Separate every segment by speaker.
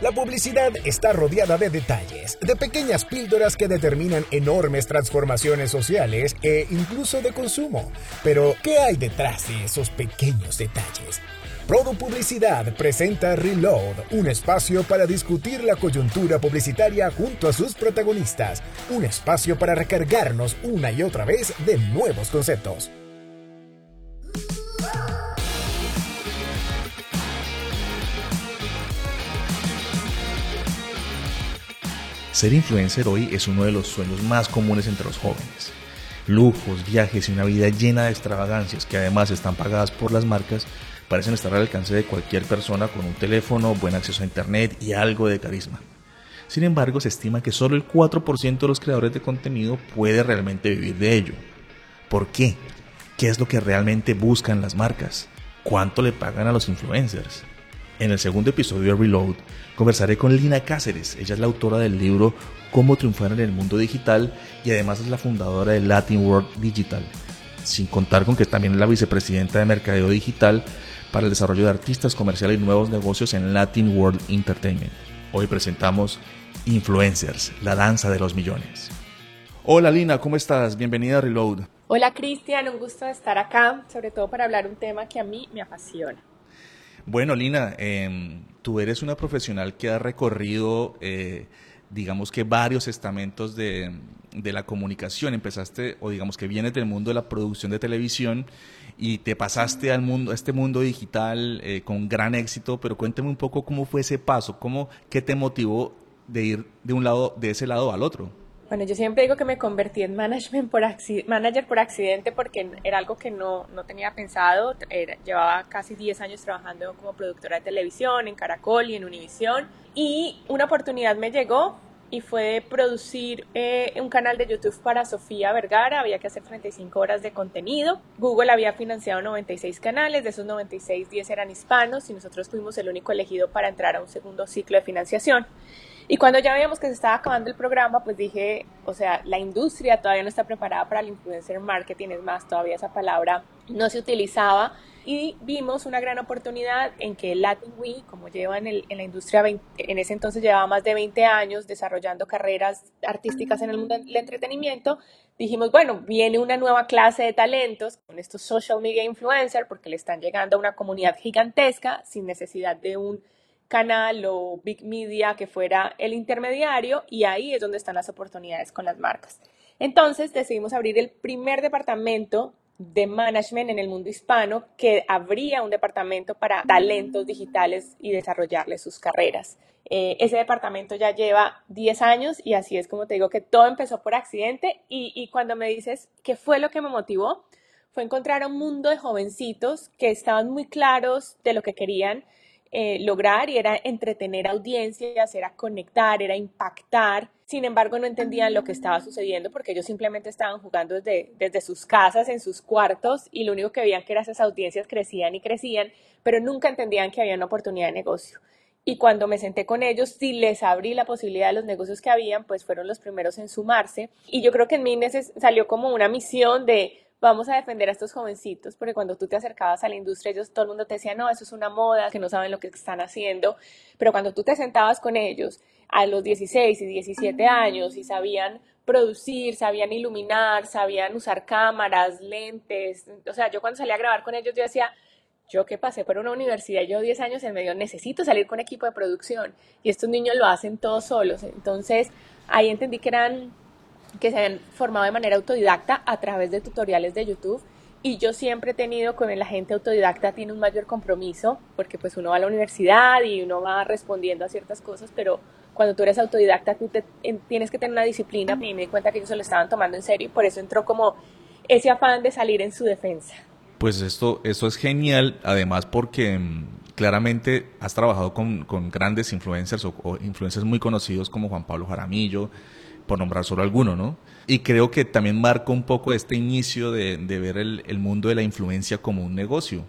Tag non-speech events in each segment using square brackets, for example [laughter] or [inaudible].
Speaker 1: La publicidad está rodeada de detalles, de pequeñas píldoras que determinan enormes transformaciones sociales e incluso de consumo. Pero, ¿qué hay detrás de esos pequeños detalles? Produ Publicidad presenta Reload, un espacio para discutir la coyuntura publicitaria junto a sus protagonistas, un espacio para recargarnos una y otra vez de nuevos conceptos.
Speaker 2: Ser influencer hoy es uno de los sueños más comunes entre los jóvenes. Lujos, viajes y una vida llena de extravagancias que además están pagadas por las marcas parecen estar al alcance de cualquier persona con un teléfono, buen acceso a internet y algo de carisma. Sin embargo, se estima que solo el 4% de los creadores de contenido puede realmente vivir de ello. ¿Por qué? ¿Qué es lo que realmente buscan las marcas? ¿Cuánto le pagan a los influencers? En el segundo episodio de Reload conversaré con Lina Cáceres. Ella es la autora del libro Cómo triunfar en el mundo digital y además es la fundadora de Latin World Digital. Sin contar con que también es la vicepresidenta de Mercadeo Digital para el desarrollo de artistas comerciales y nuevos negocios en Latin World Entertainment. Hoy presentamos Influencers, la danza de los millones. Hola Lina, ¿cómo estás? Bienvenida a Reload.
Speaker 3: Hola Cristian, un gusto estar acá, sobre todo para hablar un tema que a mí me apasiona.
Speaker 2: Bueno, Lina, em, tú eres una profesional que ha recorrido, eh, digamos que varios estamentos de, la comunicación. Empezaste, o digamos que vienes del mundo de la producción de televisión y te pasaste al mundo, a este mundo digital eh, con gran éxito, pero cuéntame un poco cómo fue ese paso, cómo, qué te motivó de ir de un lado, de ese lado al otro.
Speaker 3: Bueno, yo siempre digo que me convertí en management por manager por accidente porque era algo que no, no tenía pensado. llevaba casi 10 años trabajando como productora de televisión en Caracol y en Univisión. Y una oportunidad me llegó y fue producir eh, un canal de YouTube para Sofía Vergara. Había que hacer 35 horas de contenido. Google había financiado 96 canales, de esos 96, 10 eran hispanos y nosotros fuimos el único elegido para entrar a un segundo ciclo de financiación. Y cuando ya veíamos que se estaba acabando el programa, pues dije, o sea, la industria todavía no está preparada para el influencer marketing, es más, todavía esa palabra no se utilizaba. Y vimos una gran oportunidad en que Latin Week, como lleva en, el, en la industria, en ese entonces llevaba más de 20 años desarrollando carreras artísticas en el mundo del entretenimiento, dijimos, bueno, viene una nueva clase de talentos con estos social media influencers porque le están llegando a una comunidad gigantesca sin necesidad de un canal o big media que fuera el intermediario y ahí es donde están las oportunidades con las marcas. Entonces decidimos abrir el primer departamento de management en el mundo hispano que abría un departamento para talentos digitales y desarrollarles sus carreras. Eh, ese departamento ya lleva 10 años y así es como te digo que todo empezó por accidente y, cuando me dices qué fue lo que me motivó, fue encontrar un mundo de jovencitos que estaban muy claros de lo que querían, eh, lograr y era entretener audiencias, era conectar, era impactar. Sin embargo, no entendían lo que estaba sucediendo porque ellos simplemente estaban jugando desde, desde sus casas, en sus cuartos, y lo único que veían que esas audiencias crecían y crecían, pero nunca entendían que había una oportunidad de negocio. Y cuando me senté con ellos y les abrí la posibilidad de los negocios que habían, pues fueron los primeros en sumarse. Y yo creo que en mí salió como una misión de vamos a defender a estos jovencitos, porque cuando tú te acercabas a la industria, ellos, todo el mundo te decía, no, eso es una moda, que no saben lo que están haciendo, pero cuando tú te sentabas con ellos a los 16 y 17 años y sabían producir, sabían iluminar, sabían usar cámaras, lentes, o sea, yo cuando salía a grabar con ellos, yo decía, yo que pasé por una universidad, yo 10 años en medio, necesito salir con equipo de producción y estos niños lo hacen todos solos, entonces ahí entendí que eran que se han formado de manera autodidacta a través de tutoriales de YouTube y yo siempre he tenido con la gente autodidacta tiene un mayor compromiso porque pues uno va a la universidad y uno va respondiendo a ciertas cosas, pero cuando tú eres autodidacta tú tienes que tener una disciplina y me di cuenta que ellos se lo estaban tomando en serio y por eso entró como ese afán de salir en su defensa.
Speaker 2: Pues esto, esto es genial, además porque mm, claramente has trabajado con, con grandes influencers o, o influencers muy conocidos como Juan Pablo Jaramillo, por nombrar solo alguno, ¿no? Y creo que también marca un poco este inicio de, ver el, mundo de la influencia como un negocio.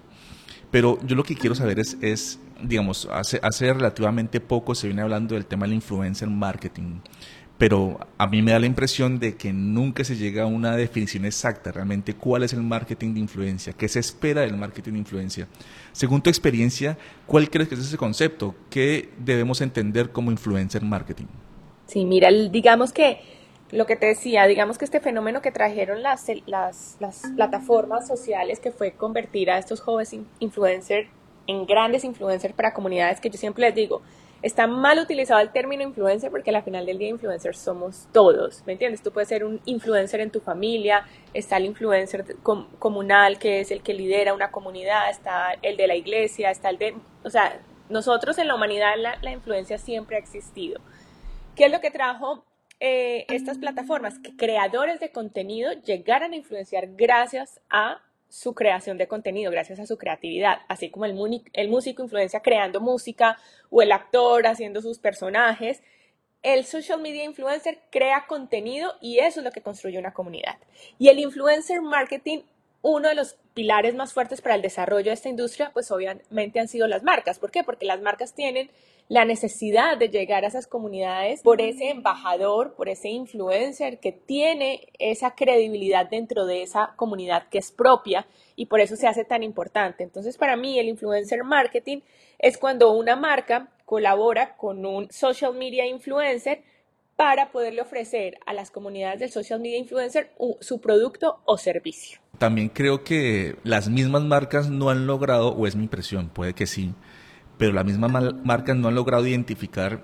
Speaker 2: Pero yo lo que quiero saber es, digamos, hace, relativamente poco se viene hablando del tema del influencer marketing. pero a mí me da la impresión de que nunca se llega a una definición exacta realmente cuál es el marketing de influencia, qué se espera del marketing de influencia. Según tu experiencia, ¿cuál crees que es ese concepto? ¿Qué debemos entender como influencer marketing?
Speaker 3: Sí, mira, digamos que lo que te decía, digamos que este fenómeno que trajeron las, las, las plataformas sociales, que fue convertir a estos jóvenes influencers en grandes influencers para comunidades, que yo siempre les digo, está mal utilizado el término influencer porque al final del día influencers somos todos, ¿me entiendes? Tú puedes ser un influencer en tu familia, está el influencer comunal que es el que lidera una comunidad, está el de la iglesia, está el de, o sea, nosotros en la humanidad la, la influencia siempre ha existido. ¿Qué es lo que trajo eh, estas plataformas? Que creadores de contenido llegaran a influenciar gracias a su creación de contenido, gracias a su creatividad, así como el, el músico influencia creando música o el actor haciendo sus personajes. El social media influencer crea contenido y eso es lo que construye una comunidad. Y el influencer marketing uno de los pilares más fuertes para el desarrollo de esta industria, pues obviamente han sido las marcas. ¿Por qué? Porque las marcas tienen la necesidad de llegar a esas comunidades por ese embajador, por ese influencer que tiene esa credibilidad dentro de esa comunidad que es propia y por eso se hace tan importante. Entonces, para mí, el influencer marketing es cuando una marca colabora con un social media influencer para poderle ofrecer a las comunidades del social media influencer su producto o servicio.
Speaker 2: También creo que las mismas marcas no han logrado, o es mi impresión, puede que sí, pero las mismas marcas no han logrado identificar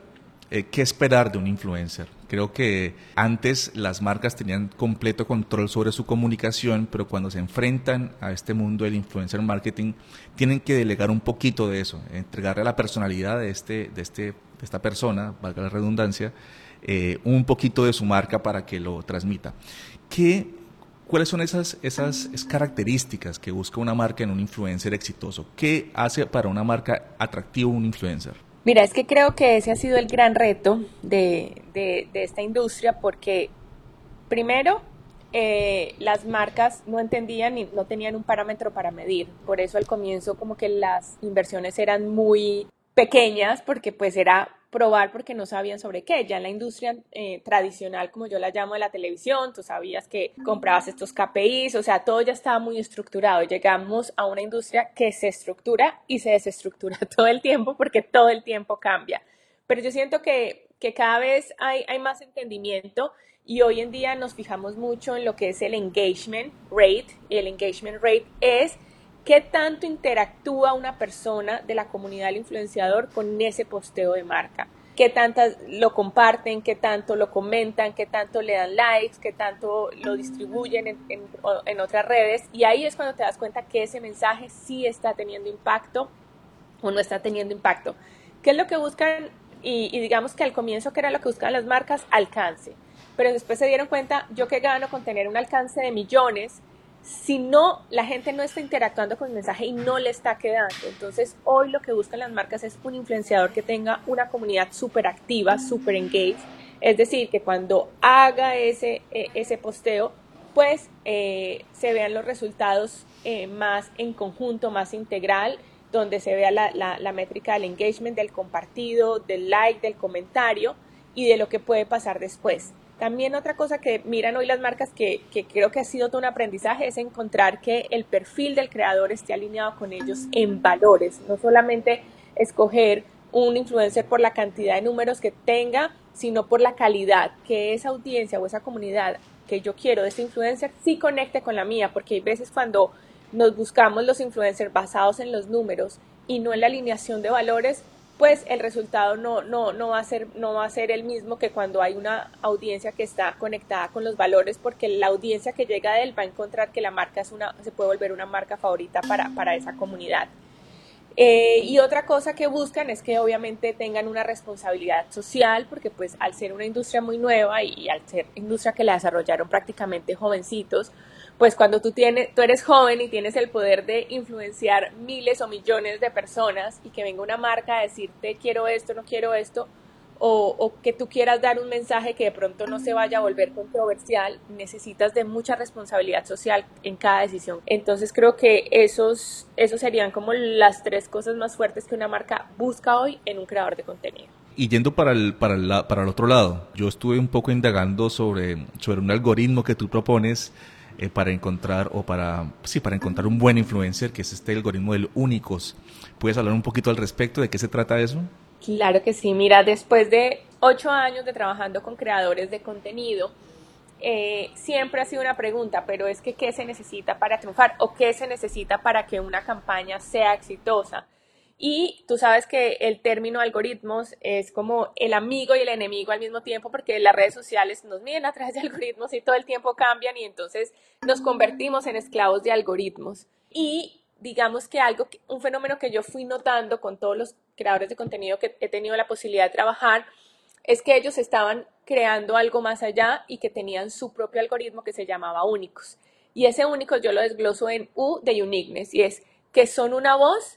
Speaker 2: eh, qué esperar de un influencer. Creo que antes las marcas tenían completo control sobre su comunicación, pero cuando se enfrentan a este mundo del influencer marketing, tienen que delegar un poquito de eso, entregarle la personalidad de, este, de, este, de esta persona, valga la redundancia, eh, un poquito de su marca para que lo transmita. ¿Qué ¿Cuáles son esas, esas características que busca una marca en un influencer exitoso? ¿Qué hace para una marca atractivo un influencer?
Speaker 3: Mira, es que creo que ese ha sido el gran reto de, de, esta industria porque primero eh, las marcas no entendían y no tenían un parámetro para medir. Por eso al comienzo como que las inversiones eran muy pequeñas porque pues era probar porque no sabían sobre qué. Ya en la industria eh, tradicional, como yo la llamo de la televisión, tú sabías que comprabas estos KPIs, o sea, todo ya estaba muy estructurado. Llegamos a una industria que se estructura y se desestructura [laughs] todo el tiempo porque todo el tiempo cambia. Pero yo siento que, que cada vez hay, hay más entendimiento y hoy en día nos fijamos mucho en lo que es el engagement rate. Y el engagement rate es ¿Qué tanto interactúa una persona de la comunidad del influenciador con ese posteo de marca? ¿Qué tantas lo comparten? ¿Qué tanto lo comentan? ¿Qué tanto le dan likes? ¿Qué tanto lo distribuyen en, otras redes? Y ahí es cuando te das cuenta que ese mensaje sí está teniendo impacto o no está teniendo impacto. ¿Qué es lo que buscan? Y, y digamos que al comienzo, que era lo que buscaban las marcas? Alcance. Pero después se dieron cuenta, yo que gano con tener un alcance de millones, si no, la gente no está interactuando con el mensaje y no le está quedando. Entonces, hoy lo que buscan las marcas es un influenciador que tenga una comunidad súper activa, súper engaged. Es decir, que cuando haga ese, eh, ese posteo, pues eh, se vean los resultados eh, más en conjunto, más integral, donde se vea la, la métrica del engagement, del compartido, del like, del comentario y de lo que puede pasar después. También otra cosa que miran hoy las marcas que, creo que ha sido todo un aprendizaje es encontrar que el perfil del creador esté alineado con ellos en valores, no solamente escoger un influencer por la cantidad de números que tenga, sino por la calidad, que esa audiencia o esa comunidad que yo quiero de ese influencer sí conecte con la mía, porque hay veces cuando nos buscamos los influencers basados en los números y no en la alineación de valores, pues el resultado no, no, no, va a ser, no va a ser el mismo que cuando hay una audiencia que está conectada con los valores, porque la audiencia que llega de él va a encontrar que la marca es una, se puede volver una marca favorita para, para esa comunidad. Eh, y otra cosa que buscan es que obviamente tengan una responsabilidad social, porque pues al ser una industria muy nueva y, y al ser industria que la desarrollaron prácticamente jovencitos, pues cuando tú, tienes, tú eres joven y tienes el poder de influenciar miles o millones de personas y que venga una marca a decirte quiero esto, no quiero esto, o, o, que tú quieras dar un mensaje que de pronto no se vaya a volver controversial, necesitas de mucha responsabilidad social en cada decisión. Entonces creo que esos, esos serían como las tres cosas más fuertes que una marca busca hoy en un creador de contenido.
Speaker 2: Y yendo para el, para, el, para el otro lado, yo estuve un poco indagando sobre, sobre un algoritmo que tú propones eh, para encontrar o para, sí, para encontrar un buen influencer, que es este algoritmo del únicos. ¿Puedes hablar un poquito al respecto de qué se trata eso?
Speaker 3: Claro que sí. Mira, después de ocho años de trabajando con creadores de contenido, eh, siempre ha sido una pregunta, pero es que ¿qué se necesita para triunfar o qué se necesita para que una campaña sea exitosa? Y tú sabes que el término algoritmos es como el amigo y el enemigo al mismo tiempo porque las redes sociales nos miden a través de [laughs] algoritmos y todo el tiempo cambian y entonces nos convertimos en esclavos de algoritmos. Y digamos que algo, un fenómeno que yo fui notando con todos los creadores de contenido que he tenido la posibilidad de trabajar es que ellos estaban creando algo más allá y que tenían su propio algoritmo que se llamaba únicos. Y ese único yo lo desgloso en U de uniqueness y es que son una voz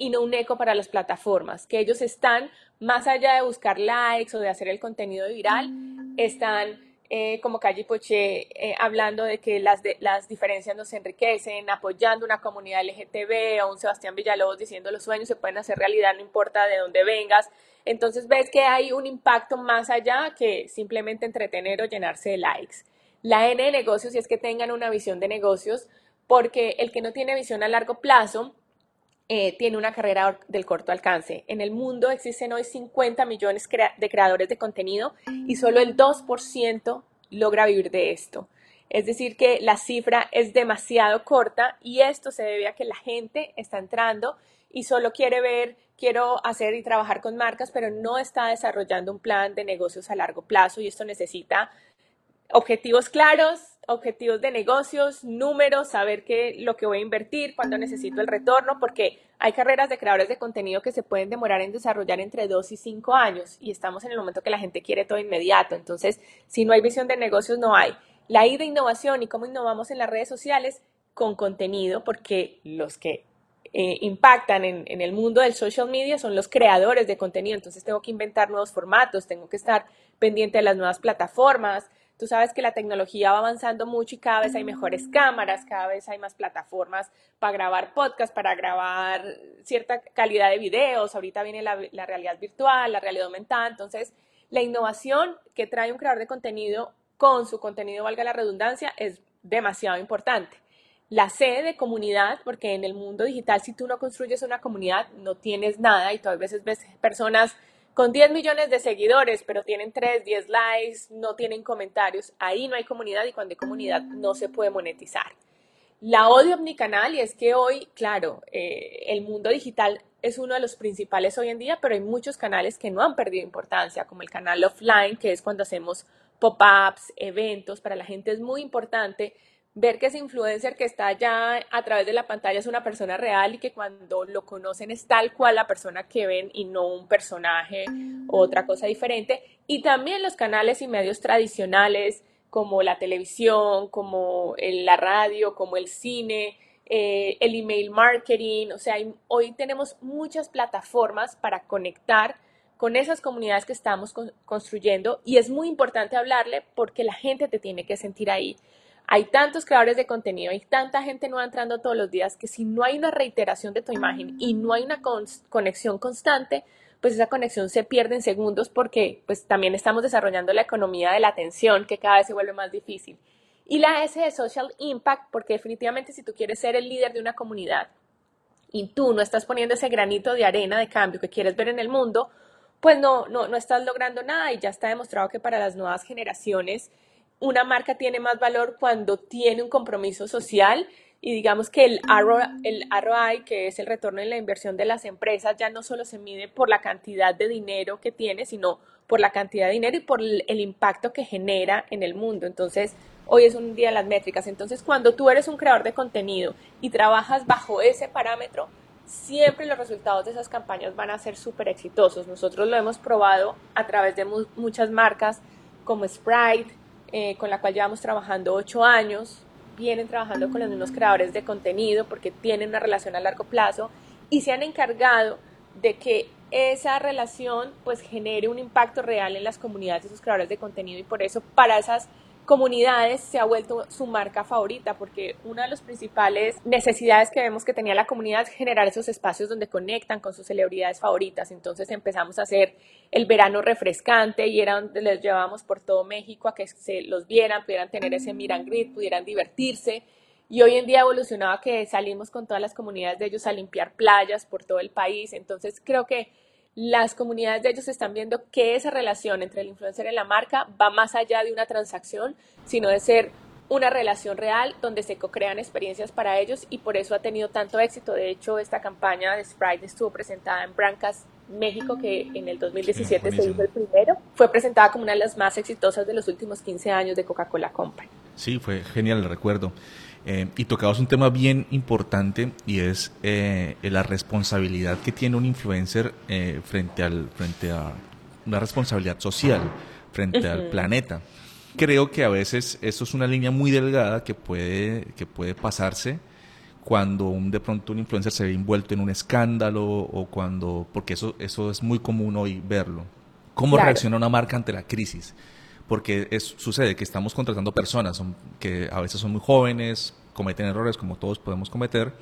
Speaker 3: y no un eco para las plataformas, que ellos están más allá de buscar likes o de hacer el contenido viral, están eh, como Calle Poche eh, hablando de que las, las diferencias nos enriquecen, apoyando una comunidad LGTB o un Sebastián Villalobos diciendo los sueños se pueden hacer realidad, no importa de dónde vengas. Entonces ves que hay un impacto más allá que simplemente entretener o llenarse de likes. La N de negocios, y es que tengan una visión de negocios, porque el que no tiene visión a largo plazo, eh, tiene una carrera del corto alcance. En el mundo existen hoy 50 millones de creadores de contenido y solo el 2% logra vivir de esto. Es decir, que la cifra es demasiado corta y esto se debe a que la gente está entrando y solo quiere ver, quiero hacer y trabajar con marcas, pero no está desarrollando un plan de negocios a largo plazo y esto necesita objetivos claros, objetivos de negocios, números, saber qué lo que voy a invertir, cuándo necesito el retorno, porque hay carreras de creadores de contenido que se pueden demorar en desarrollar entre dos y cinco años y estamos en el momento que la gente quiere todo inmediato. Entonces, si no hay visión de negocios, no hay. La I de innovación y cómo innovamos en las redes sociales con contenido, porque los que eh, impactan en, en, el mundo del social media son los creadores de contenido. Entonces tengo que inventar nuevos formatos, tengo que estar pendiente de las nuevas plataformas, Tú sabes que la tecnología va avanzando mucho y cada vez hay mejores cámaras, cada vez hay más plataformas para grabar podcast, para grabar cierta calidad de videos. Ahorita viene la, realidad virtual, la realidad aumentada. Entonces, la innovación que trae un creador de contenido con su contenido, valga la redundancia, es demasiado importante. La C de comunidad, porque en el mundo digital, si tú no construyes una comunidad, no tienes nada y tú a veces ves personas con 10 millones de seguidores, pero tienen 3, 10 likes, no tienen comentarios, ahí no hay comunidad y cuando hay comunidad no se puede monetizar. La odio omnicanal y es que hoy, claro, eh, el mundo digital es uno de los principales hoy en día, pero hay muchos canales que no han perdido importancia, como el canal offline, que es cuando hacemos pop-ups, eventos, para la gente es muy importante ver que ese influencer que está ya a través de la pantalla es una persona real y que cuando lo conocen es tal cual la persona que ven y no un personaje o otra cosa diferente. Y también los canales y medios tradicionales como la televisión, como la radio, como el cine, eh, el email marketing. O sea, hoy tenemos muchas plataformas para conectar con esas comunidades que estamos construyendo y es muy importante hablarle porque la gente te tiene que sentir ahí. Hay tantos creadores de contenido, hay tanta gente nueva entrando todos los días que si no hay una reiteración de tu imagen y no hay una conexión constante, pues esa conexión se pierde en segundos porque pues también estamos desarrollando la economía de la atención que cada vez se vuelve más difícil. Y la S de Social Impact, porque definitivamente si tú quieres ser el líder de una comunidad y tú no estás poniendo ese granito de arena de cambio que quieres ver en el mundo, pues no, no, no estás logrando nada y ya está demostrado que para las nuevas generaciones una marca tiene más valor cuando tiene un compromiso social y digamos que el ROI, que es el retorno en la inversión de las empresas, ya no solo se mide por la cantidad de dinero que tiene, sino por la cantidad de dinero y por el impacto que genera en el mundo. Entonces, hoy es un día de las métricas. Entonces, cuando tú eres un creador de contenido y trabajas bajo ese parámetro, siempre los resultados de esas campañas van a ser súper exitosos. Nosotros lo hemos probado a través de muchas marcas como Sprite, eh, con la cual llevamos trabajando ocho años, vienen trabajando con los mismos creadores de contenido porque tienen una relación a largo plazo y se han encargado de que esa relación pues genere un impacto real en las comunidades de sus creadores de contenido y por eso para esas comunidades se ha vuelto su marca favorita porque una de las principales necesidades que vemos que tenía la comunidad es generar esos espacios donde conectan con sus celebridades favoritas. Entonces empezamos a hacer el verano refrescante y era donde les llevábamos por todo México a que se los vieran, pudieran tener ese miran grid, pudieran divertirse. Y hoy en día evolucionaba que salimos con todas las comunidades de ellos a limpiar playas por todo el país. Entonces creo que las comunidades de ellos están viendo que esa relación entre el influencer y la marca va más allá de una transacción, sino de ser una relación real donde se co-crean experiencias para ellos y por eso ha tenido tanto éxito. De hecho, esta campaña de Sprite estuvo presentada en Brancas, México, que en el 2017 se hizo el primero. Fue presentada como una de las más exitosas de los últimos 15 años de Coca-Cola Company.
Speaker 2: Sí, fue genial el recuerdo. Eh, y tocabas un tema bien importante y es eh, la responsabilidad que tiene un influencer eh, frente, al, frente a una responsabilidad social, frente al planeta. Creo que a veces eso es una línea muy delgada que puede, que puede pasarse cuando un, de pronto un influencer se ve envuelto en un escándalo o cuando, porque eso, eso es muy común hoy verlo. ¿Cómo reacciona una marca ante la crisis? Porque sucede que estamos contratando personas que a veces son muy jóvenes, cometen errores como todos podemos cometer,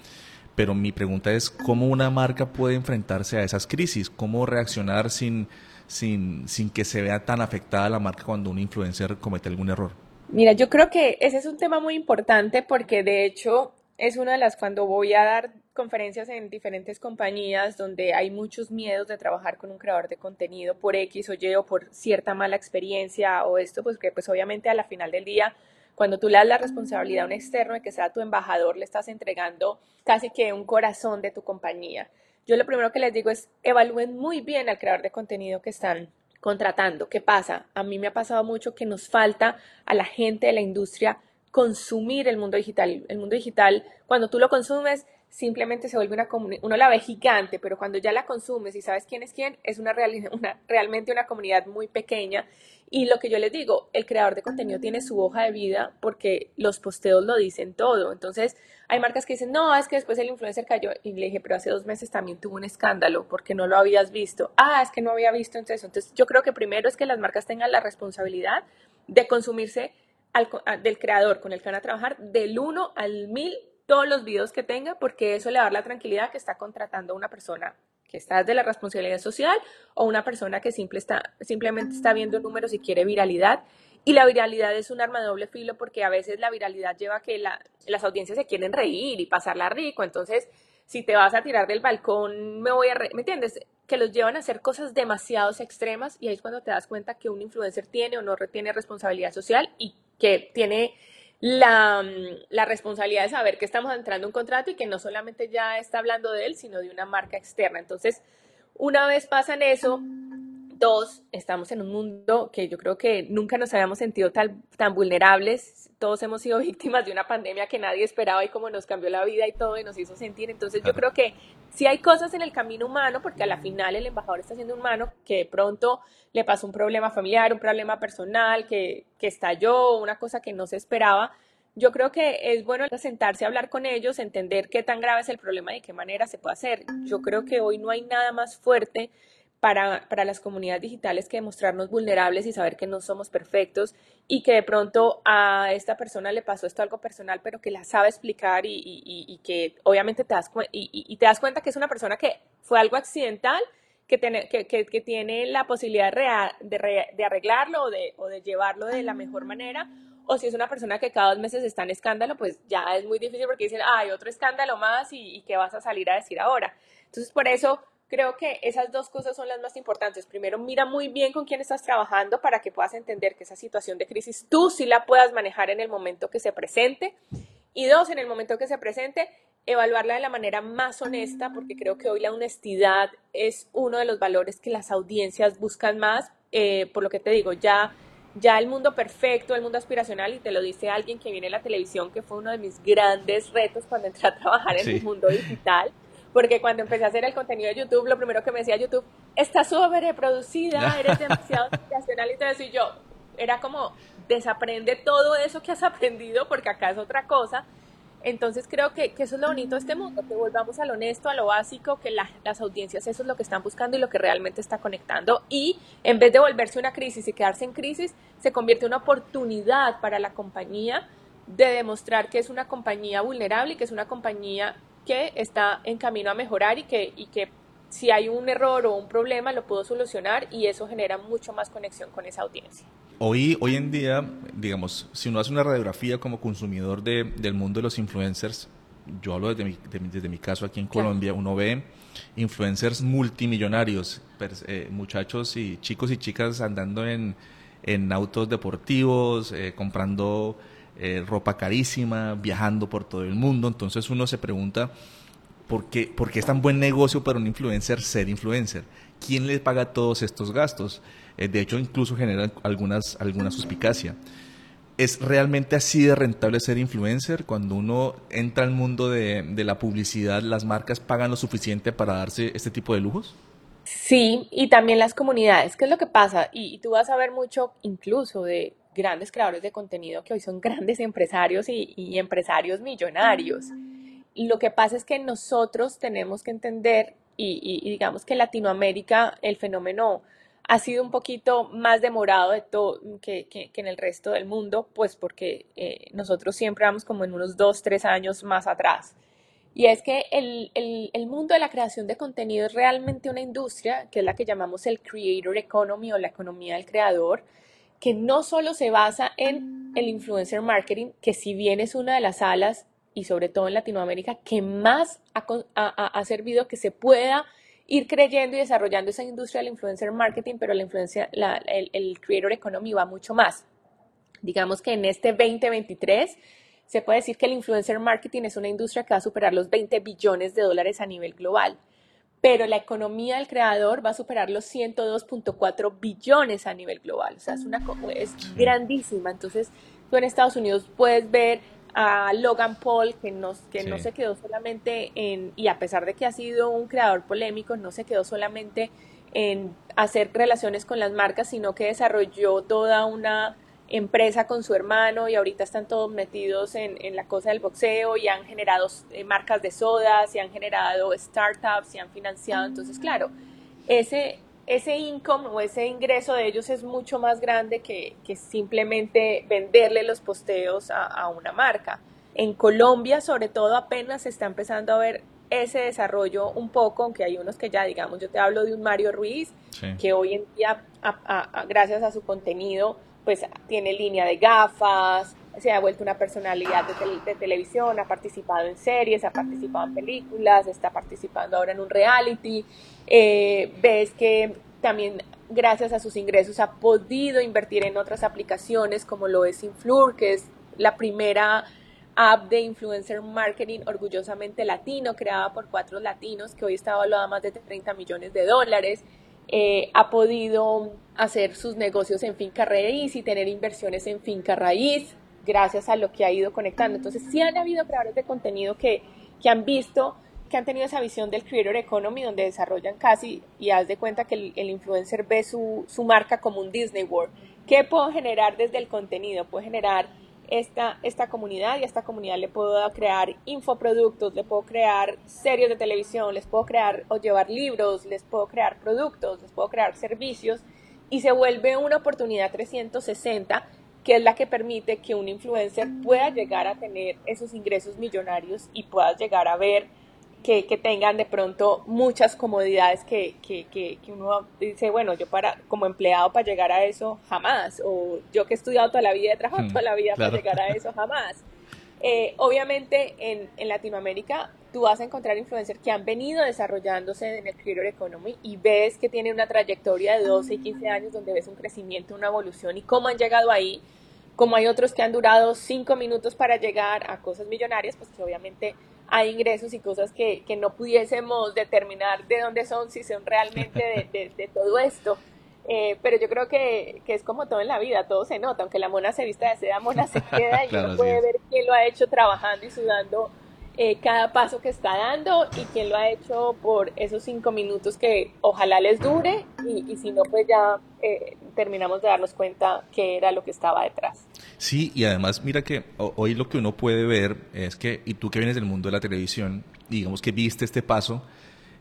Speaker 2: pero mi pregunta es cómo una marca puede enfrentarse a esas crisis, cómo reaccionar sin, sin, sin que se vea tan afectada la marca cuando un influencer comete algún error.
Speaker 3: Mira, yo creo que ese es un tema muy importante porque de hecho es una de las cuando voy a dar conferencias en diferentes compañías donde hay muchos miedos de trabajar con un creador de contenido por X o Y o por cierta mala experiencia o esto, pues que pues obviamente a la final del día, cuando tú le das la responsabilidad a un externo de que sea tu embajador, le estás entregando casi que un corazón de tu compañía. Yo lo primero que les digo es evalúen muy bien al creador de contenido que están contratando. ¿Qué pasa? A mí me ha pasado mucho que nos falta a la gente de la industria consumir el mundo digital. El mundo digital, cuando tú lo consumes, simplemente se vuelve una comunidad, uno la ve gigante, pero cuando ya la consumes y sabes quién es quién, es una, [laughs] una, realmente una comunidad muy pequeña. Y lo que yo les digo, el creador de contenido tiene su hoja de vida porque los posteos lo dicen todo. Entonces, hay marcas que dicen, no, es que después el influencer cayó. Y le dije, pero hace dos meses también tuvo un escándalo porque no lo habías visto. Ah, es que no había visto entonces. Entonces, yo creo que primero es que las marcas tengan la responsabilidad de consumirse del creador con el que van a trabajar del 1 al 1000 todos los videos que tenga, porque eso le va a dar la tranquilidad que está contratando a una persona que está de la responsabilidad social o una persona que simple está, simplemente está viendo números y quiere viralidad. Y la viralidad es un arma de doble filo porque a veces la viralidad lleva a que las audiencias se quieren reír y pasarla rico. Entonces, si te vas a tirar del balcón, me voy a... ¿Me entiendes? Que los llevan a hacer cosas demasiado extremas y ahí es cuando te das cuenta que un influencer tiene o no tiene responsabilidad social y que tiene la, la, responsabilidad de saber que estamos entrando en un contrato y que no solamente ya está hablando de él, sino de una marca externa. Entonces, una vez pasan eso, dos, estamos en un mundo que yo creo que nunca nos habíamos sentido tan, tan vulnerables. Todos hemos sido [laughs] víctimas de una pandemia que nadie esperaba y como nos cambió la vida y todo y nos hizo sentir. Entonces, yo creo que si hay cosas en el camino humano, porque a la final el embajador está siendo humano, que de pronto le pasó un problema familiar, un problema personal, que, que estalló, una cosa que no se esperaba. Yo creo que es bueno sentarse a hablar con ellos, entender qué tan grave es el problema y de qué manera se puede hacer. Yo creo que hoy no hay nada más fuerte para, para, las comunidades digitales que demostrarnos vulnerables y saber que no somos perfectos y que de pronto a esta persona le pasó esto algo personal, pero que la sabe explicar y, y, que obviamente te das, y, te das cuenta que es una persona que fue algo accidental, que tiene, que, que, tiene la posibilidad de, de, arreglarlo o de, o de llevarlo de la mejor manera. O si es una persona que cada dos meses está en escándalo, pues ya es muy difícil porque dicen, hay otro escándalo más y, y qué vas a salir a decir ahora. Entonces, por eso creo que esas dos cosas son las más importantes. Primero, mira muy bien con quién estás trabajando para que puedas entender que esa situación de crisis tú sí la puedas manejar en el momento que se presente. Y dos, en el momento que se presente, evaluarla de la manera más honesta, porque creo que hoy la honestidad es uno de los valores que las audiencias buscan más. Eh, por lo que te digo, ya, ya el mundo perfecto, el mundo aspiracional, y te lo dice alguien que viene a la televisión, que fue uno de mis grandes retos cuando entré a trabajar en el mundo digital porque cuando empecé a hacer el contenido de YouTube, lo primero que me decía YouTube, está sobreproducida, eres demasiado aspiracional y todo eso, y yo, era como, desaprende todo eso que has aprendido, porque acá es otra cosa, Entonces creo que, eso es lo bonito de este mundo, que volvamos a lo honesto, a lo básico, que las audiencias eso es lo que están buscando y lo que realmente está conectando. Y en vez de volverse una crisis y quedarse en crisis, se convierte en una oportunidad para la compañía de demostrar que es una compañía vulnerable y que es una compañía que está en camino a mejorar y que, y que si hay un error o un problema lo puedo solucionar y eso genera mucho más conexión con esa audiencia.
Speaker 2: Hoy, hoy en día, digamos, si uno hace una radiografía como consumidor de, del mundo de los influencers, yo hablo desde mi, desde mi caso aquí en Colombia, uno ve influencers multimillonarios, eh, muchachos y chicos y chicas andando en, en autos deportivos, eh, comprando eh, ropa carísima, viajando por todo el mundo. Entonces uno se pregunta, ¿por qué, ¿por qué es tan buen negocio para un influencer ser influencer? ¿Quién le paga todos estos gastos? Eh, de hecho, incluso genera algunas, alguna suspicacia. ¿Es realmente así de rentable ser influencer? Cuando uno entra al mundo de, la publicidad, ¿las marcas pagan lo suficiente para darse este tipo de lujos?
Speaker 3: Sí, y también las comunidades. ¿Qué es lo que pasa? Y, tú vas a ver mucho incluso de grandes creadores de contenido que hoy son grandes empresarios y, empresarios millonarios. Y lo que pasa es que nosotros tenemos que entender, y digamos que en Latinoamérica el fenómeno ha sido un poquito más demorado de todo que, que, en el resto del mundo, pues porque eh, nosotros siempre vamos como en unos dos, tres años más atrás. Y es que el, el, el, mundo de la creación de contenido es realmente una industria, que es la que llamamos el creator economy o la economía del creador, que no solo se basa en el influencer marketing, que si bien es una de las alas, y sobre todo en Latinoamérica, que más ha, ha, ha servido que se pueda ir creyendo y desarrollando esa industria del influencer marketing, pero la influencia, el, creator economy va mucho más. Digamos que en este 2023 se puede decir que el influencer marketing es una industria que va a superar los 20 billones de dólares a nivel global, pero la economía del creador va a superar los 102.4 billones a nivel global. O sea, es, una, es grandísima. Entonces, tú en Estados Unidos puedes ver a Logan Paul, que, no, que no se quedó solamente en, y a pesar de que ha sido un creador polémico, no se quedó solamente en hacer relaciones con las marcas, sino que desarrolló toda una empresa con su hermano y ahorita están todos metidos en, en la cosa del boxeo y han generado eh, marcas de sodas y han generado startups y han financiado. Entonces, claro, ese, ese income o ese ingreso de ellos es mucho más grande que, simplemente venderle los posteos a, una marca. En Colombia, sobre todo, apenas se está empezando a ver ese desarrollo un poco, aunque hay unos que ya, digamos, yo te hablo de un Mario Ruiz, que hoy en día, gracias a su contenido, pues tiene línea de gafas, se ha vuelto una personalidad de, televisión, ha participado en series, ha participado en películas, está participando ahora en un reality. Eh, ves que también gracias a sus ingresos ha podido invertir en otras aplicaciones como lo es Influr, que es la primera app de influencer marketing orgullosamente latino, creada por cuatro latinos, que hoy está evaluada más de 30 millones de dólares. Eh, ha podido hacer sus negocios en finca raíz y tener inversiones en finca raíz gracias a lo que ha ido conectando. Entonces, sí han habido creadores de contenido que, que han visto, que han tenido esa visión del creator economy, donde desarrollan casi, y haz de cuenta que el, influencer ve su, su, marca como un Disney World. ¿Qué puedo generar desde el contenido? Puedo generar esta, esta comunidad y a esta comunidad le puedo crear infoproductos, le puedo crear series de televisión, les puedo crear o llevar libros, les puedo crear productos, les puedo crear servicios y se vuelve una oportunidad 360 que es la que permite que un influencer pueda llegar a tener esos ingresos millonarios y pueda llegar a ver que, tengan de pronto muchas comodidades que, que, que, uno dice, bueno, yo para como empleado para llegar a eso jamás, o yo que he estudiado toda la vida, he trabajado hmm, toda la vida para llegar a eso jamás. Eh, obviamente en, en, Latinoamérica tú vas a encontrar influencers que han venido desarrollándose en el creator economy y ves que tienen una trayectoria de 12 y 15 años donde ves un crecimiento, una evolución y cómo han llegado ahí. Como hay otros que han durado cinco minutos para llegar a cosas millonarias, pues que obviamente hay ingresos y cosas que, que no pudiésemos determinar de dónde son, si son realmente de, de, todo esto. Eh, pero yo creo que, que, es como todo en la vida, todo se nota, aunque la mona se vista de seda, mona se [laughs] queda y uno puede ver quién lo ha hecho trabajando y sudando eh, cada paso que está dando y quién lo ha hecho por esos cinco minutos que ojalá les dure y, si no, pues ya eh, terminamos de darnos cuenta qué era lo que estaba detrás.
Speaker 2: Sí, y además mira que hoy lo que uno puede ver es que, y tú que vienes del mundo de la televisión, digamos que viste este paso,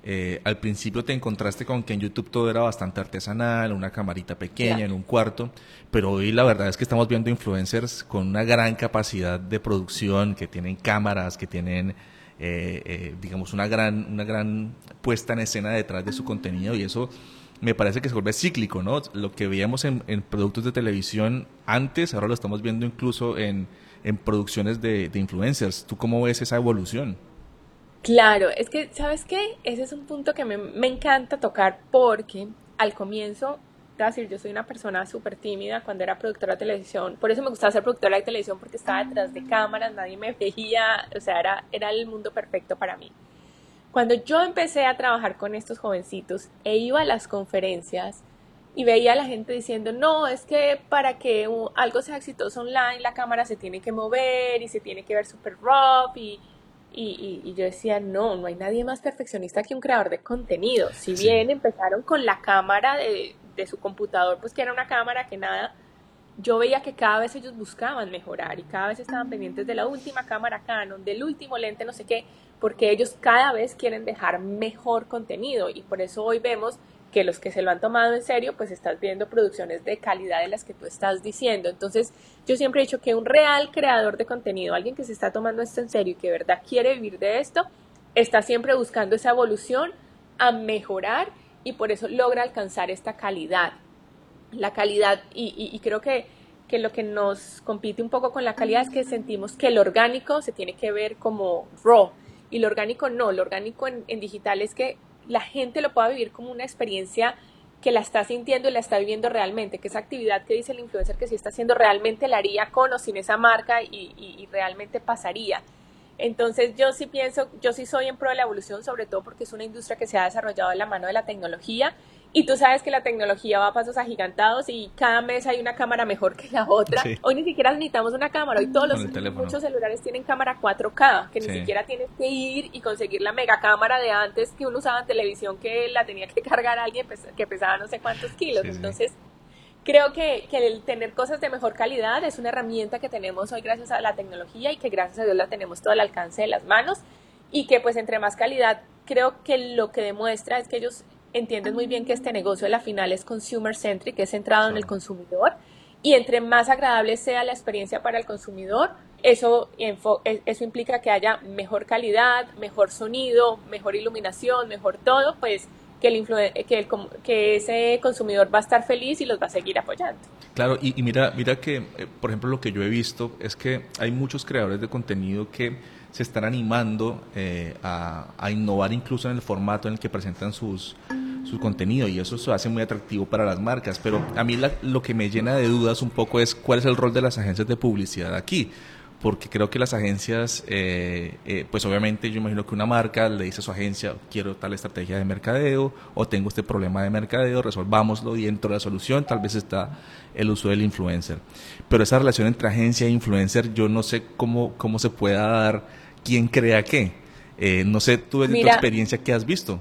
Speaker 2: eh, al principio te encontraste con que en YouTube todo era bastante artesanal, una camarita pequeña en un cuarto, pero hoy la verdad es que estamos viendo influencers con una gran capacidad de producción, que tienen cámaras, que tienen, eh, eh, digamos, una gran, una gran puesta en escena detrás de su contenido y eso me parece que se vuelve cíclico, ¿no? Lo que veíamos en, productos de televisión antes, ahora lo estamos viendo incluso en, producciones de, de influencers. ¿Tú cómo ves esa evolución?
Speaker 3: Claro, es que, ¿sabes qué? Ese es un punto que me, me encanta tocar porque al comienzo, te decir, yo soy una persona súper tímida cuando era productora de televisión, por eso me gustaba ser productora de televisión porque estaba detrás de cámaras, nadie me veía, o sea, era, era el mundo perfecto para mí. Cuando yo empecé a trabajar con estos jovencitos e iba a las conferencias y veía a la gente diciendo, no, es que para que algo sea exitoso online la cámara se tiene que mover y se tiene que ver súper rough y y, yo decía, no, no hay nadie más perfeccionista que un creador de contenido. Si bien empezaron con la cámara de, de, su computador, pues que era una cámara que nada, yo veía que cada vez ellos buscaban mejorar y cada vez estaban pendientes de la última cámara Canon, del último lente, no sé qué, porque ellos cada vez quieren dejar mejor contenido y por eso hoy vemos que los que se lo han tomado en serio, pues estás viendo producciones de calidad de las que tú estás diciendo. Entonces, yo siempre he dicho que un real creador de contenido, alguien que se está tomando esto en serio y que de verdad quiere vivir de esto, está siempre buscando esa evolución a mejorar y por eso logra alcanzar esta calidad. La calidad, y, creo que, que lo que nos compite un poco con la calidad es que sentimos que el orgánico se tiene que ver como raw y lo orgánico no, lo orgánico en, en digital es que la gente lo pueda vivir como una experiencia que la está sintiendo y la está viviendo realmente, que esa actividad que dice el influencer que sí está haciendo realmente la haría con o sin esa marca y, realmente pasaría. Entonces yo sí pienso, yo sí soy en pro de la evolución, sobre todo porque es una industria que se ha desarrollado en la mano de la tecnología y tú sabes que la tecnología va a pasos agigantados y cada mes hay una cámara mejor que la otra. Hoy ni siquiera necesitamos una cámara. Hoy todos los muchos celulares tienen cámara 4K, que ni siquiera tienes que ir y conseguir la mega cámara de antes que uno usaba en televisión que la tenía que [laughs] cargar alguien que pesaba no sé cuántos kilos. Entonces, creo que, que, el tener cosas de mejor calidad es una herramienta que tenemos hoy gracias a la tecnología y que gracias a Dios la tenemos todo al alcance de las manos y que pues entre más calidad creo que lo que demuestra es que ellos entienden muy bien que este negocio a la final es consumer centric, es centrado en el consumidor y entre más agradable sea la experiencia para el consumidor, eso, eso implica que haya mejor calidad, mejor sonido, mejor iluminación, mejor todo, pues que, el que, el, que ese consumidor va a estar feliz y los va a seguir apoyando.
Speaker 2: Claro, y, mira, mira que, eh, por ejemplo, lo que yo he visto es que hay muchos creadores de contenido que se están animando eh, a, innovar incluso en el formato en el que presentan sus, su contenido y eso se hace muy atractivo para las marcas. Pero a mí lo que me llena de dudas un poco es cuál es el rol de las agencias de publicidad aquí. Porque creo que las agencias, eh, eh, pues obviamente yo imagino que una marca le dice a su agencia, quiero tal estrategia de mercadeo o tengo este problema de mercadeo, resolvámoslo y dentro de la solución tal vez está el uso del influencer. Pero esa relación entre agencia e influencer yo no sé cómo, cómo se pueda dar, quién crea qué. Eh, no sé, tú de tu experiencia, ¿qué has visto?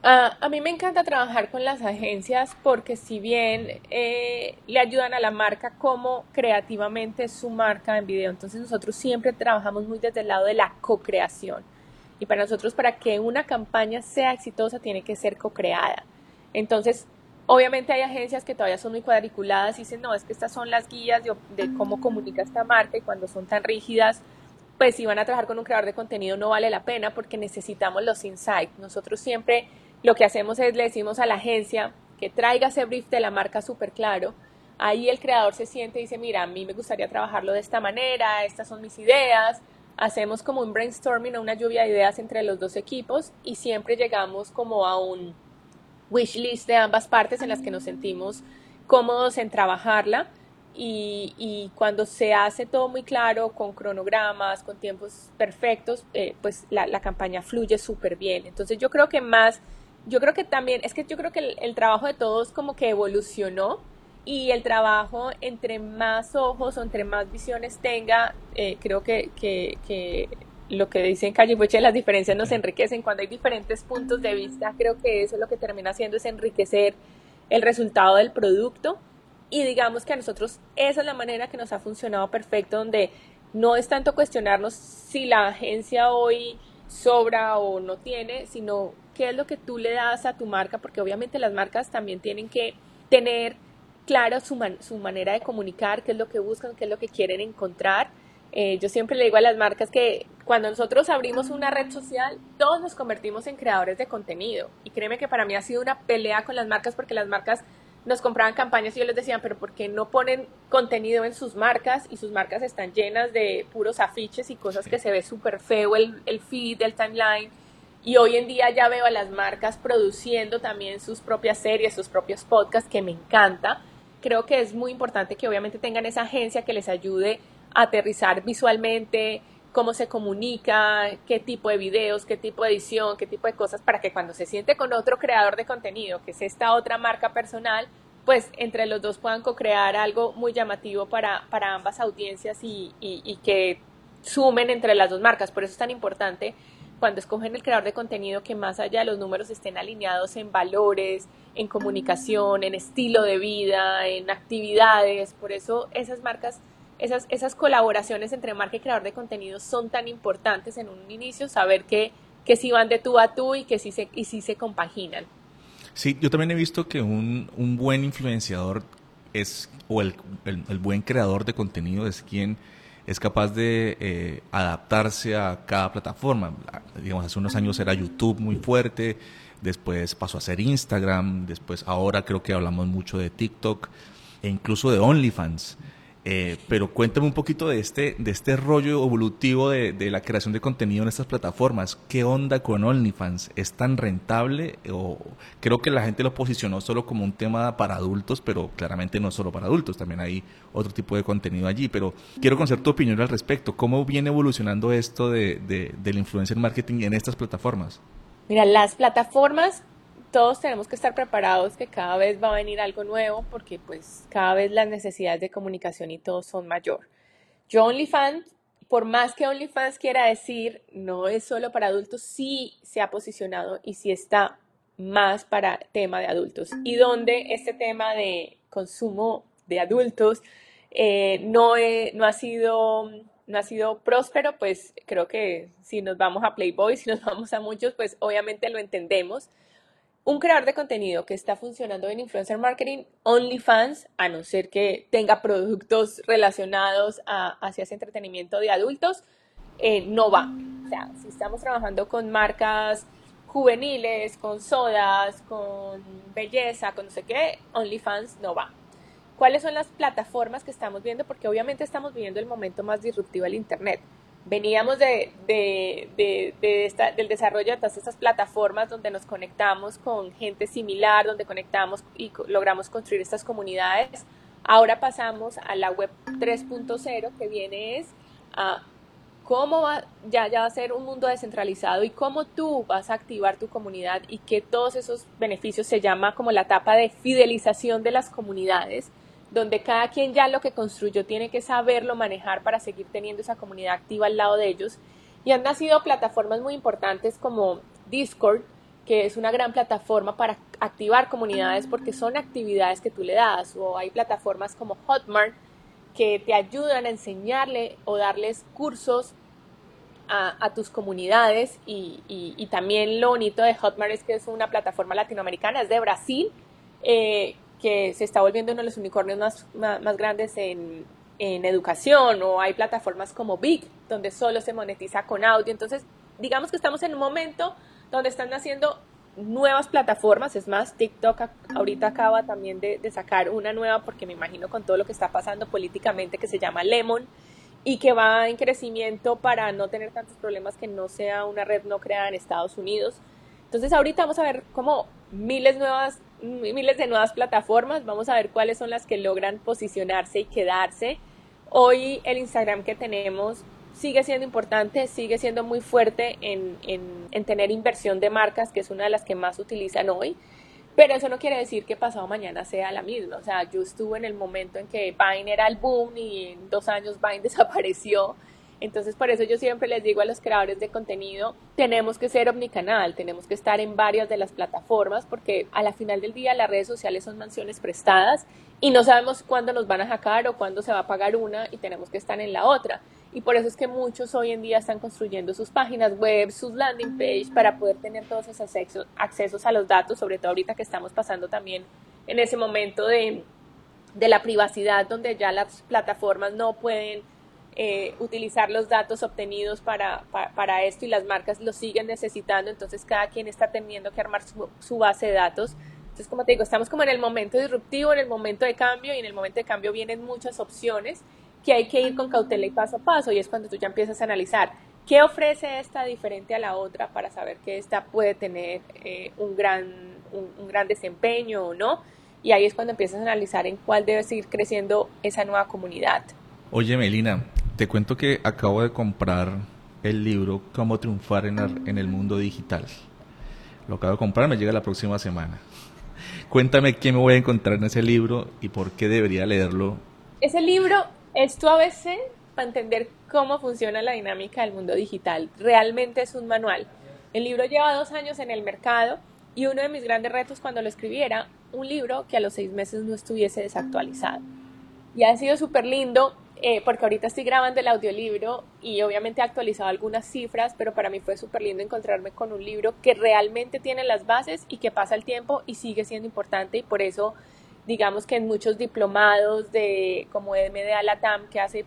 Speaker 3: a mí me encanta trabajar con las agencias porque si bien eh, le ayudan a la marca como creativamente su marca en video, entonces nosotros siempre trabajamos muy desde el lado de la co-creación. Y para nosotros, para que una campaña sea exitosa, tiene que ser co-creada. Entonces, obviamente hay agencias que todavía son muy cuadriculadas y dicen, no, es que estas son las guías de, de cómo comunica esta marca y cuando son tan rígidas, pues si van a trabajar con un creador de contenido no vale la pena porque necesitamos los insights. Nosotros siempre lo que hacemos es le decimos a la agencia que traiga ese brief de la marca súper claro. Ahí el creador se siente y dice, mira, a mí me gustaría trabajarlo de esta manera, estas son mis ideas. Hacemos como un brainstorming o una lluvia de ideas entre los dos equipos y siempre llegamos como a un wish list de ambas partes en las que nos sentimos cómodos en trabajarla. Y, cuando se hace todo muy claro, con cronogramas, con tiempos perfectos, eh, pues la, campaña fluye súper bien. Entonces yo creo que más yo creo que también, es que yo creo que el, trabajo de todos como que evolucionó y el trabajo entre más ojos o entre más visiones tenga, eh, creo que, lo que dicen Calle Boche, las diferencias nos enriquecen. Cuando hay diferentes puntos de vista, creo que eso lo que termina haciendo es enriquecer el resultado del producto. Y digamos que a nosotros esa es la manera que nos ha funcionado perfecto, donde no es tanto cuestionarnos si la agencia hoy sobra o no tiene, sino qué es lo que tú le das a tu marca, porque obviamente las marcas también tienen que tener claro su, su manera de comunicar, qué es lo que buscan, qué es lo que quieren encontrar. Eh, yo siempre le digo a las marcas que cuando nosotros abrimos una red social, todos nos convertimos en creadores de contenido. Y créeme que para mí ha sido una pelea con las marcas porque las marcas nos compraban campañas y yo les decía, pero ¿por qué no ponen contenido en sus marcas? Y sus marcas están llenas de puros afiches y cosas que se ve súper feo el, el feed, el timeline. Y hoy en día ya veo a las marcas produciendo también sus propias series, sus propios podcasts, que me encanta. Creo que es muy importante que obviamente tengan esa agencia que les ayude a aterrizar visualmente, cómo se comunica, qué tipo de videos, qué tipo de edición, qué tipo de cosas, para que cuando se siente con otro creador de contenido, que es esta otra marca personal, pues entre los dos puedan co-crear algo muy llamativo para, para ambas audiencias y, y, que sumen entre las dos marcas. Por eso es tan importante cuando escogen el creador de contenido que más allá de los números estén alineados en valores, en comunicación, en estilo de vida, en actividades. Por eso esas marcas esas, esas colaboraciones entre marca y creador de contenido son tan importantes en un inicio, saber que, que sí van de tú a tú y que sí se, y sí se compaginan.
Speaker 2: Sí, yo también he visto que un, un buen influenciador es, o el, el, buen creador de contenido es quien es capaz de eh, adaptarse a cada plataforma. Digamos, hace unos años era YouTube muy fuerte, después pasó a ser Instagram, después ahora creo que hablamos mucho de TikTok e incluso de OnlyFans. Eh, pero cuéntame un poquito de este, de este rollo evolutivo de, de, la creación de contenido en estas plataformas. ¿Qué onda con OnlyFans? ¿Es tan rentable? O creo que la gente lo posicionó solo como un tema para adultos, pero claramente no solo para adultos, también hay otro tipo de contenido allí. Pero quiero conocer tu opinión al respecto. ¿Cómo viene evolucionando esto de, de, del influencer marketing en estas plataformas?
Speaker 3: Mira, las plataformas todos tenemos que estar preparados que cada vez va a venir algo nuevo porque pues cada vez las necesidades de comunicación y todo son mayor. Yo OnlyFans, por más que OnlyFans quiera decir no es solo para adultos, sí se ha posicionado y sí está más para tema de adultos. Y donde este tema de consumo de adultos eh, no, no, ha sido, no ha sido próspero, pues creo que si nos vamos a Playboy, [laughs] si nos vamos a muchos, pues obviamente lo entendemos un creador de contenido que está funcionando en influencer marketing, OnlyFans, a no ser que tenga productos relacionados a, hacia ese entretenimiento de adultos, eh, no va. O sea, si estamos trabajando con marcas juveniles, con sodas, con belleza, con no sé qué, OnlyFans no va. ¿Cuáles son las plataformas que estamos viendo? Porque obviamente estamos viviendo el momento más disruptivo del Internet veníamos de, del desarrollo de todas estas plataformas donde nos conectamos con gente similar, donde conectamos y logramos construir estas comunidades. Ahora pasamos a la web 3.0 que viene es a cómo va, ya, ya va a ser un mundo descentralizado y cómo tú vas a activar tu comunidad y que todos esos beneficios se llama como la etapa de fidelización de las comunidades donde cada quien ya lo que construyó tiene que saberlo manejar para seguir teniendo esa comunidad activa al lado de ellos. Y han nacido plataformas muy importantes como Discord, que es una gran plataforma para activar comunidades porque son actividades que tú le das, o hay plataformas como Hotmart que te ayudan a enseñarle o darles cursos a, tus comunidades y, también lo bonito de Hotmart es que es una plataforma latinoamericana, es de Brasil, eh, que se está volviendo uno de los unicornios más, más, grandes en, en, educación o hay plataformas como Big donde solo se monetiza con audio. Entonces, digamos que estamos en un momento donde están naciendo nuevas plataformas, es más, TikTok ahorita acaba también de, de, sacar una nueva porque me imagino con todo lo que está pasando políticamente que se llama Lemon y que va en crecimiento para no tener tantos problemas que no sea una red no creada en Estados Unidos. Entonces ahorita vamos a ver como miles nuevas miles de nuevas plataformas. Vamos a ver cuáles son las que logran posicionarse y quedarse. Hoy el Instagram que tenemos sigue siendo importante, sigue siendo muy fuerte en, en, tener inversión de marcas, que es una de las que más utilizan hoy. Pero eso no quiere decir que pasado mañana sea la misma. O sea, yo estuve en el momento en que Vine era el boom y en dos años Vine [laughs] desapareció Entonces, por eso yo siempre les digo a los creadores de contenido, tenemos que ser omnicanal, tenemos que estar en varias de las plataformas, porque a la final del día las redes sociales son mansiones prestadas y no sabemos cuándo nos van a sacar o cuándo se va a pagar una y tenemos que estar en la otra. Y por eso es que muchos hoy en día están construyendo sus páginas web, sus landing page, para poder tener todos esos accesos, accesos a los datos, sobre todo ahorita que estamos pasando también en ese momento de, de la privacidad, donde ya las plataformas no pueden eh, utilizar los datos obtenidos para, para, esto y las marcas lo siguen necesitando, entonces cada quien está teniendo que armar su, base de datos. Entonces, como te digo, estamos como en el momento disruptivo, en el momento de cambio y en el momento de cambio vienen muchas opciones que hay que ir con cautela y paso a paso y es cuando tú ya empiezas a analizar qué ofrece esta diferente a la otra para saber que esta puede tener eh, un, gran, un gran desempeño o no y ahí es cuando empiezas a analizar en cuál debe seguir creciendo esa nueva comunidad.
Speaker 2: Oye, Melina, te cuento que acabo de comprar el libro Cómo triunfar en, en el mundo digital. Lo acabo de comprar, me llega la próxima semana. [laughs] Cuéntame qué me voy a encontrar en ese libro y por qué debería leerlo.
Speaker 3: Ese libro es tu ABC para entender cómo funciona la dinámica del mundo digital. Realmente es un manual. El libro lleva dos años en el mercado y uno de mis grandes retos cuando lo escribiera, un libro que a los seis meses no estuviese desactualizado. Y ha sido súper lindo eh, porque ahorita estoy grabando el audiolibro y obviamente he actualizado algunas cifras, pero para mí fue súper lindo encontrarme con un libro que realmente tiene las bases y que pasa el tiempo y sigue siendo importante y por eso digamos que en muchos diplomados de como MDA Latam que hace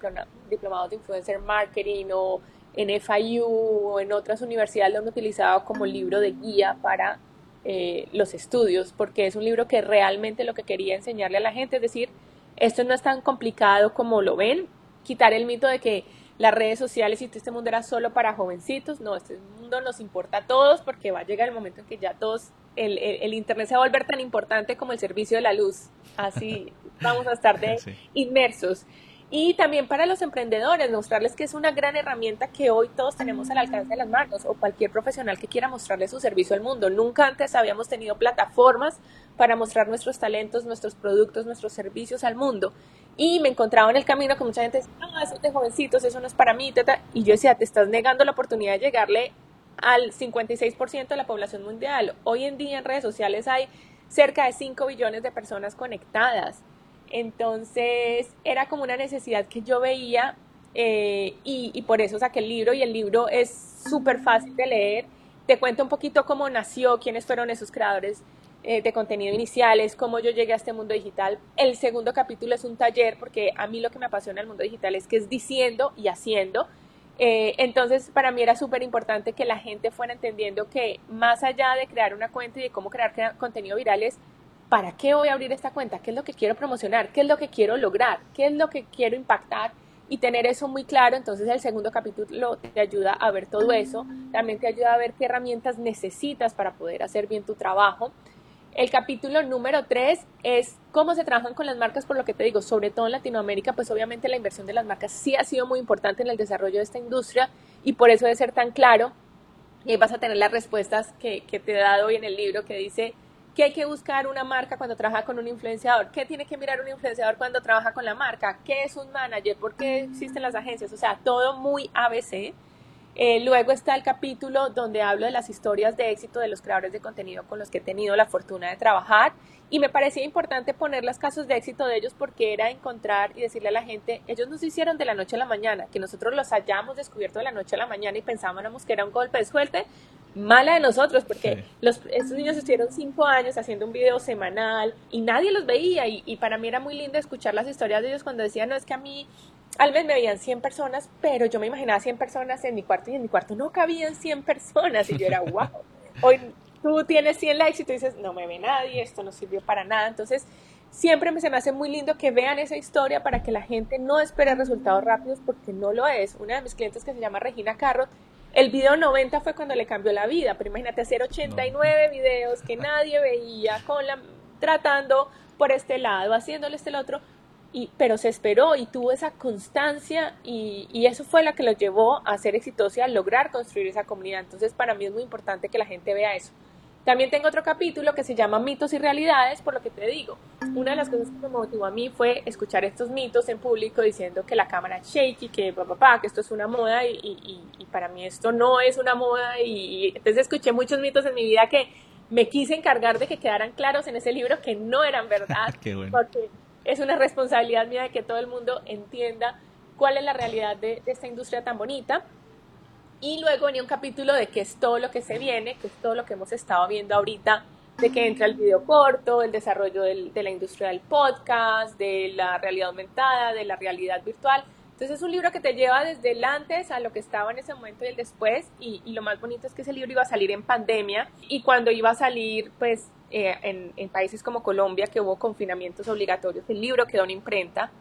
Speaker 3: diplomados de influencer marketing o en FIU o en otras universidades lo han utilizado como libro de guía para eh, los estudios porque es un libro que realmente lo que quería enseñarle a la gente es decir esto no es tan complicado como lo ven. Quitar el mito de que las redes sociales y este mundo era solo para jovencitos. No, este mundo nos importa a todos porque va a llegar el momento en que ya todos, el, el, Internet se va a volver tan importante como el servicio de la luz. Así [laughs] vamos a estar de inmersos. Y también para los emprendedores, mostrarles que es una gran herramienta que hoy todos tenemos al alcance de las manos o cualquier profesional que quiera mostrarle su servicio al mundo. Nunca antes habíamos tenido plataformas para mostrar nuestros talentos, nuestros productos, nuestros servicios al mundo. Y me encontraba en el camino con mucha gente decía, no, eso es de jovencitos, eso no es para mí. Y yo decía, te estás negando la oportunidad de llegarle al 56% de la población mundial. Hoy en día en redes sociales hay cerca de 5 billones de personas conectadas. Entonces era como una necesidad que yo veía eh, y, por eso saqué el libro y el libro es súper fácil de leer. Te cuento un poquito cómo nació, quiénes fueron esos creadores eh, de contenido iniciales, cómo yo llegué a este mundo digital. El segundo capítulo es un taller porque a mí lo que me apasiona el mundo digital es que es diciendo y haciendo. Eh, entonces, para mí era súper importante que la gente fuera entendiendo que más allá de crear una cuenta y de cómo crear contenido viral es ¿para qué voy a abrir esta cuenta? ¿Qué es lo que quiero promocionar? ¿Qué es lo que quiero lograr? ¿Qué es lo que quiero impactar? Y tener eso muy claro, entonces el segundo capítulo te ayuda a ver todo eso, también te ayuda a ver qué herramientas necesitas para poder hacer bien tu trabajo. El capítulo número tres es cómo se trabajan con las marcas, por lo que te digo, sobre todo en Latinoamérica, pues obviamente la inversión de las marcas sí ha sido muy importante en el desarrollo de esta industria y por eso debe ser tan claro. Y ahí vas a tener las respuestas que, que te he dado hoy en el libro que dice ¿Qué hay que buscar una marca cuando trabaja con un influenciador? ¿Qué tiene que mirar un influenciador cuando trabaja con la marca? ¿Qué es un manager? ¿Por qué existen las agencias? O sea, todo muy ABC. Eh, luego está el capítulo donde hablo de las historias de éxito de los creadores de contenido con los que he tenido la fortuna de trabajar y me parecía importante poner los casos de éxito de ellos porque era encontrar y decirle a la gente, ellos nos hicieron de la noche a la mañana, que nosotros los hayamos descubierto de la noche a la mañana y pensábamos que era un golpe de suerte, mala de nosotros, porque los, estos niños estuvieron cinco años haciendo un video semanal y nadie los veía y, y, para mí era muy lindo escuchar las historias de ellos cuando decían, no, es que a mí al mes me veían 100 personas, pero yo me imaginaba 100 personas en mi cuarto y en mi cuarto no cabían 100 personas. Y yo era, [laughs] wow, hoy tú tienes 100 likes y tú dices, no me ve nadie, esto no sirvió para nada, entonces siempre se me hace muy lindo que vean esa historia para que la gente no espere resultados rápidos porque no lo es. Una de mis clientes que se llama Regina Carrot el video 90 fue cuando le cambió la vida, pero imagínate hacer 89 videos que nadie veía, con la, tratando por este lado, haciéndole este otro, y, pero se esperó y tuvo esa constancia y, y, eso fue lo que lo llevó a ser exitoso y a lograr construir esa comunidad. Entonces para mí es muy importante que la gente vea eso. También tengo otro capítulo que se llama Mitos y Realidades, por lo que te digo. Una de las cosas que me motivó a mí fue escuchar estos mitos en público diciendo que la cámara es shaky, que papá, que esto es una moda y, y, y, para mí esto no es una moda. Y, entonces escuché muchos mitos en mi vida que me quise encargar de que quedaran claros en ese libro que no eran verdad. [laughs] Porque es una responsabilidad mía de que todo el mundo entienda cuál es la realidad de, esta industria tan bonita. Y luego venía un capítulo de qué es todo lo que se viene, que es todo lo que hemos estado viendo ahorita, de que entra el video corto, el desarrollo del, de la industria del podcast, de la realidad aumentada, de la realidad virtual. Entonces es un libro que te lleva desde el antes a lo que estaba en ese momento y el después. Y, y lo más bonito es que ese libro iba a salir en pandemia y cuando iba a salir, pues eh, en, en países como Colombia, que hubo confinamientos obligatorios, el libro quedó en imprenta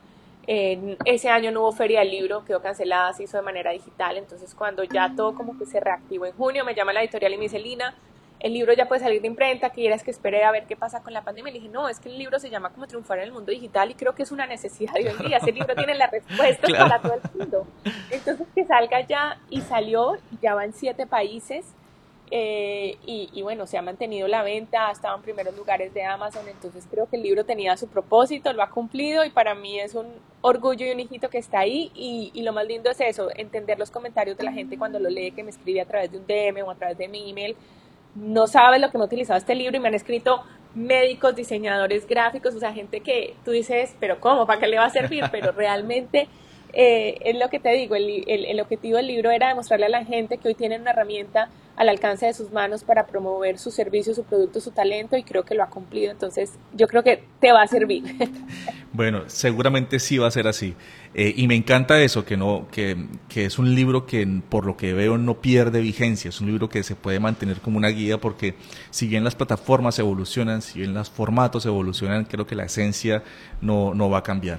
Speaker 3: ese año no hubo feria del libro, quedó cancelada, se hizo de manera digital. Entonces, cuando ya todo como que se reactivó en junio, me llama la editorial y me dice, Lina, el libro ya puede salir de imprenta, quieras que espere a ver qué pasa con la pandemia. Y le dije, no, es que el libro se llama como triunfar en el mundo digital y creo que es una necesidad de hoy en día. Ese libro tiene la respuesta [laughs] para todo el mundo. Entonces, que salga ya y salió, ya va en siete países. Eh, y, bueno, se ha mantenido la venta, ha estado en primeros lugares de Amazon, entonces creo que el libro tenía su propósito, lo ha cumplido y para mí es un orgullo y un hijito que está ahí y, y, lo más lindo es eso, entender los comentarios de la gente cuando lo lee, que me escribe a través de un DM o a través de mi email, no sabes lo que me ha utilizado este libro y me han escrito médicos, diseñadores gráficos, o sea, gente que tú dices, pero ¿cómo? ¿Para qué le va a servir? Pero realmente eh, es lo que te digo, el, el, objetivo del libro era demostrarle a la gente que hoy tienen una herramienta al alcance de sus manos para promover su servicio, su producto, su talento y creo que lo ha cumplido. Entonces yo creo que te va a servir. [laughs]
Speaker 2: Bueno, seguramente sí va a ser así. Eh, y me encanta eso, que, no, que, que, es un libro que por lo que veo no pierde vigencia, es un libro que se puede mantener como una guía porque si bien las plataformas evolucionan, si bien los formatos evolucionan, creo que la esencia no, no va a cambiar.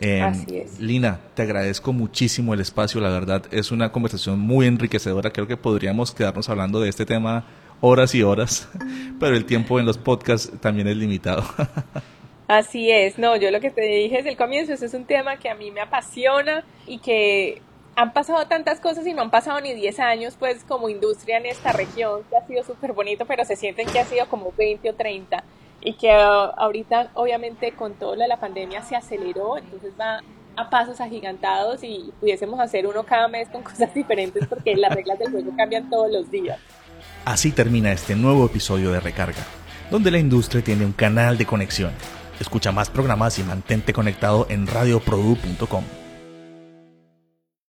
Speaker 3: Eh,
Speaker 2: Lina, te agradezco muchísimo el espacio, la verdad es una conversación muy enriquecedora, creo que podríamos quedarnos hablando de este tema horas y horas, [laughs] pero el tiempo en los podcasts también es limitado. [laughs]
Speaker 3: Así es, no, yo lo que te dije desde el comienzo, ese es un tema que a mí me apasiona y que han pasado tantas cosas y no han pasado ni 10 años, pues como industria en esta región, que ha sido súper bonito, pero se sienten que ha sido como 20 o 30 y que ahorita obviamente con todo lo de la pandemia se aceleró, entonces va a pasos agigantados y pudiésemos hacer uno cada mes con [laughs] cosas diferentes porque las reglas del juego cambian todos los días.
Speaker 2: Así termina este nuevo episodio de Recarga, donde la industria tiene un canal de conexión. Escucha más programas y mantente conectado en radioprodu.com.